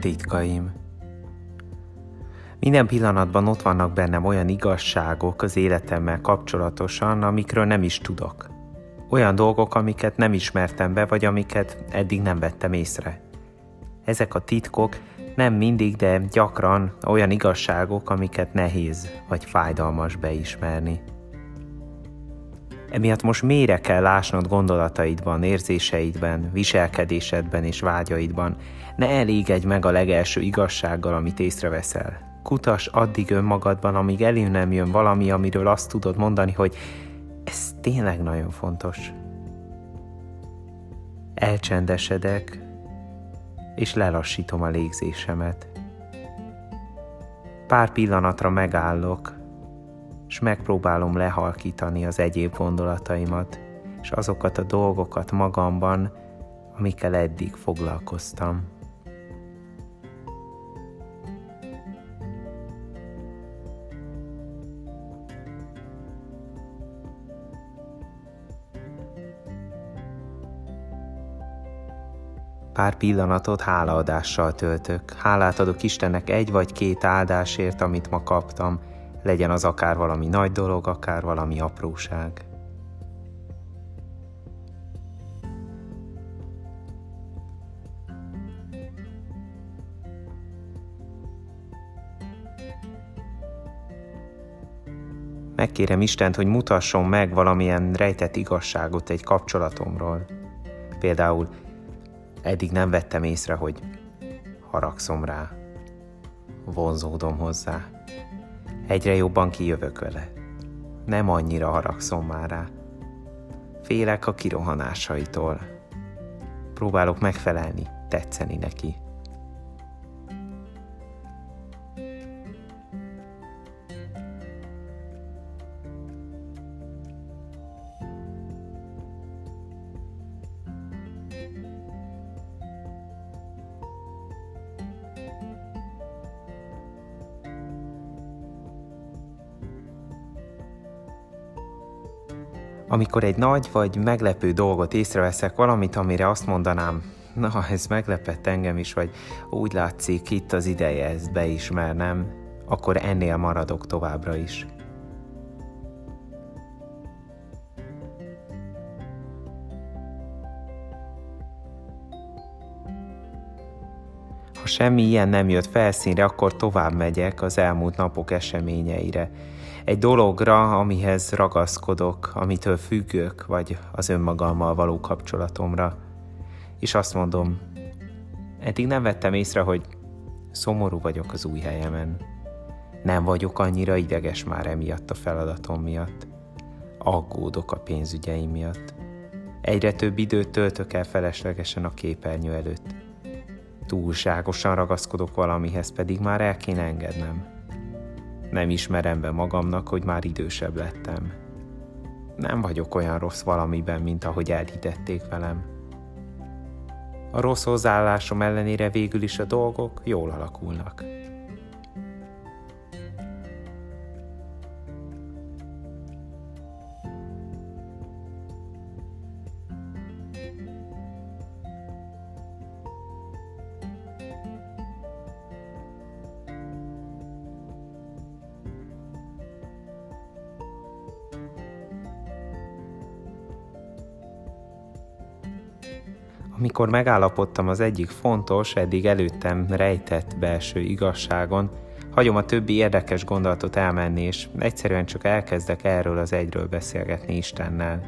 Titkaim Minden pillanatban ott vannak bennem olyan igazságok az életemmel kapcsolatosan, amikről nem is tudok. Olyan dolgok, amiket nem ismertem be, vagy amiket eddig nem vettem észre. Ezek a titkok nem mindig, de gyakran olyan igazságok, amiket nehéz vagy fájdalmas beismerni. Emiatt most mélyre kell lásnod gondolataidban, érzéseidben, viselkedésedben és vágyaidban. Ne elégedj meg a legelső igazsággal, amit észreveszel. Kutas addig önmagadban, amíg elő nem jön valami, amiről azt tudod mondani, hogy ez tényleg nagyon fontos. Elcsendesedek, és lelassítom a légzésemet. Pár pillanatra megállok, és megpróbálom lehalkítani az egyéb gondolataimat, és azokat a dolgokat magamban, amikkel eddig foglalkoztam. Pár pillanatot hálaadással töltök. Hálát adok Istennek egy vagy két áldásért, amit ma kaptam, legyen az akár valami nagy dolog, akár valami apróság. Megkérem Istent, hogy mutasson meg valamilyen rejtett igazságot egy kapcsolatomról. Például eddig nem vettem észre, hogy haragszom rá, vonzódom hozzá. Egyre jobban kijövök vele. Nem annyira haragszom már rá. Félek a kirohanásaitól. Próbálok megfelelni, tetszeni neki. Amikor egy nagy vagy meglepő dolgot észreveszek, valamit, amire azt mondanám, na, ez meglepett engem is, vagy úgy látszik, itt az ideje ezt beismernem, akkor ennél maradok továbbra is. Semmi ilyen nem jött felszínre, akkor tovább megyek az elmúlt napok eseményeire, egy dologra, amihez ragaszkodok, amitől függök, vagy az önmagammal való kapcsolatomra. És azt mondom, eddig nem vettem észre, hogy szomorú vagyok az új helyemen. Nem vagyok annyira ideges már emiatt a feladatom miatt. Aggódok a pénzügyeim miatt. Egyre több időt töltök el feleslegesen a képernyő előtt. Túlságosan ragaszkodok valamihez, pedig már el kéne engednem. Nem ismerem be magamnak, hogy már idősebb lettem. Nem vagyok olyan rossz valamiben, mint ahogy elhitették velem. A rossz hozzáállásom ellenére végül is a dolgok jól alakulnak. Amikor megállapodtam az egyik fontos, eddig előttem rejtett belső igazságon, hagyom a többi érdekes gondolatot elmenni, és egyszerűen csak elkezdek erről az egyről beszélgetni Istennel.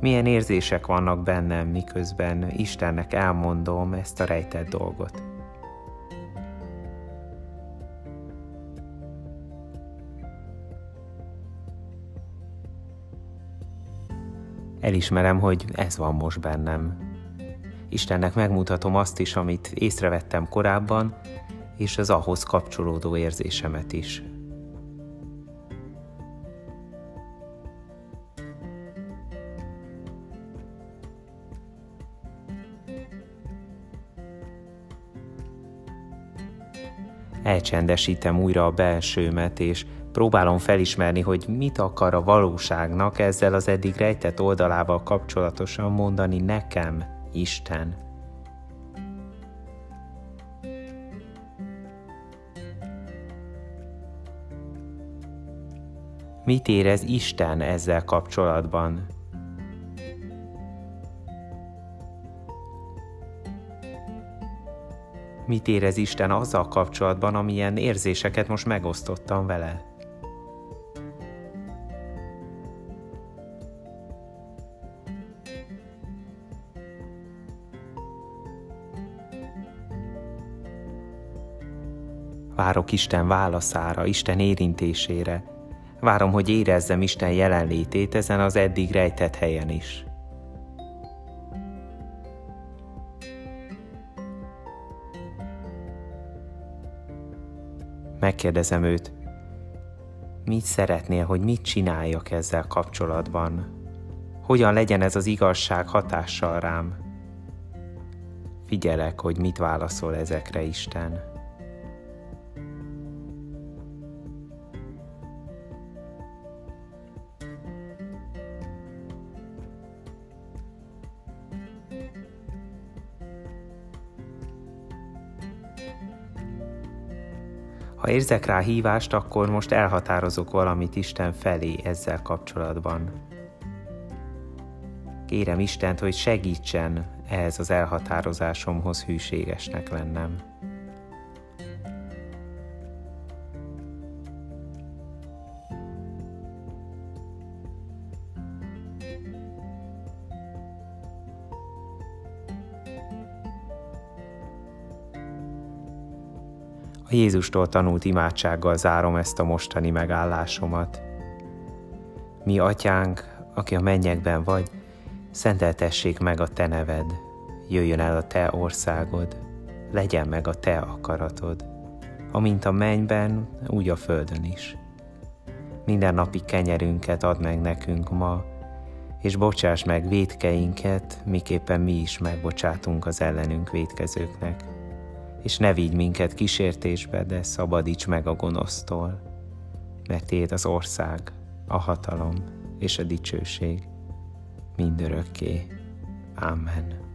Milyen érzések vannak bennem, miközben Istennek elmondom ezt a rejtett dolgot. Elismerem, hogy ez van most bennem. Istennek megmutatom azt is, amit észrevettem korábban, és az ahhoz kapcsolódó érzésemet is. Elcsendesítem újra a belsőmet, és próbálom felismerni, hogy mit akar a valóságnak ezzel az eddig rejtett oldalával kapcsolatosan mondani nekem, Isten. Mit érez Isten ezzel kapcsolatban? Mit érez Isten azzal kapcsolatban, amilyen érzéseket most megosztottam vele? Várok Isten válaszára, Isten érintésére. Várom, hogy érezzem Isten jelenlétét ezen az eddig rejtett helyen is. Megkérdezem őt, mit szeretnél, hogy mit csináljak ezzel kapcsolatban? Hogyan legyen ez az igazság hatással rám? Figyelek, hogy mit válaszol ezekre Isten. Ha érzek rá hívást, akkor most elhatározok valamit Isten felé ezzel kapcsolatban. Kérem Istent, hogy segítsen ehhez az elhatározásomhoz hűségesnek lennem. A Jézustól tanult imádsággal zárom ezt a mostani megállásomat. Mi, atyánk, aki a mennyekben vagy, szenteltessék meg a te neved, jöjjön el a te országod, legyen meg a te akaratod, amint a mennyben, úgy a földön is. Minden napi kenyerünket add meg nekünk ma, és bocsáss meg védkeinket, miképpen mi is megbocsátunk az ellenünk védkezőknek és ne vigy minket kísértésbe, de szabadíts meg a gonosztól, mert Téd az ország, a hatalom és a dicsőség mindörökké. Amen.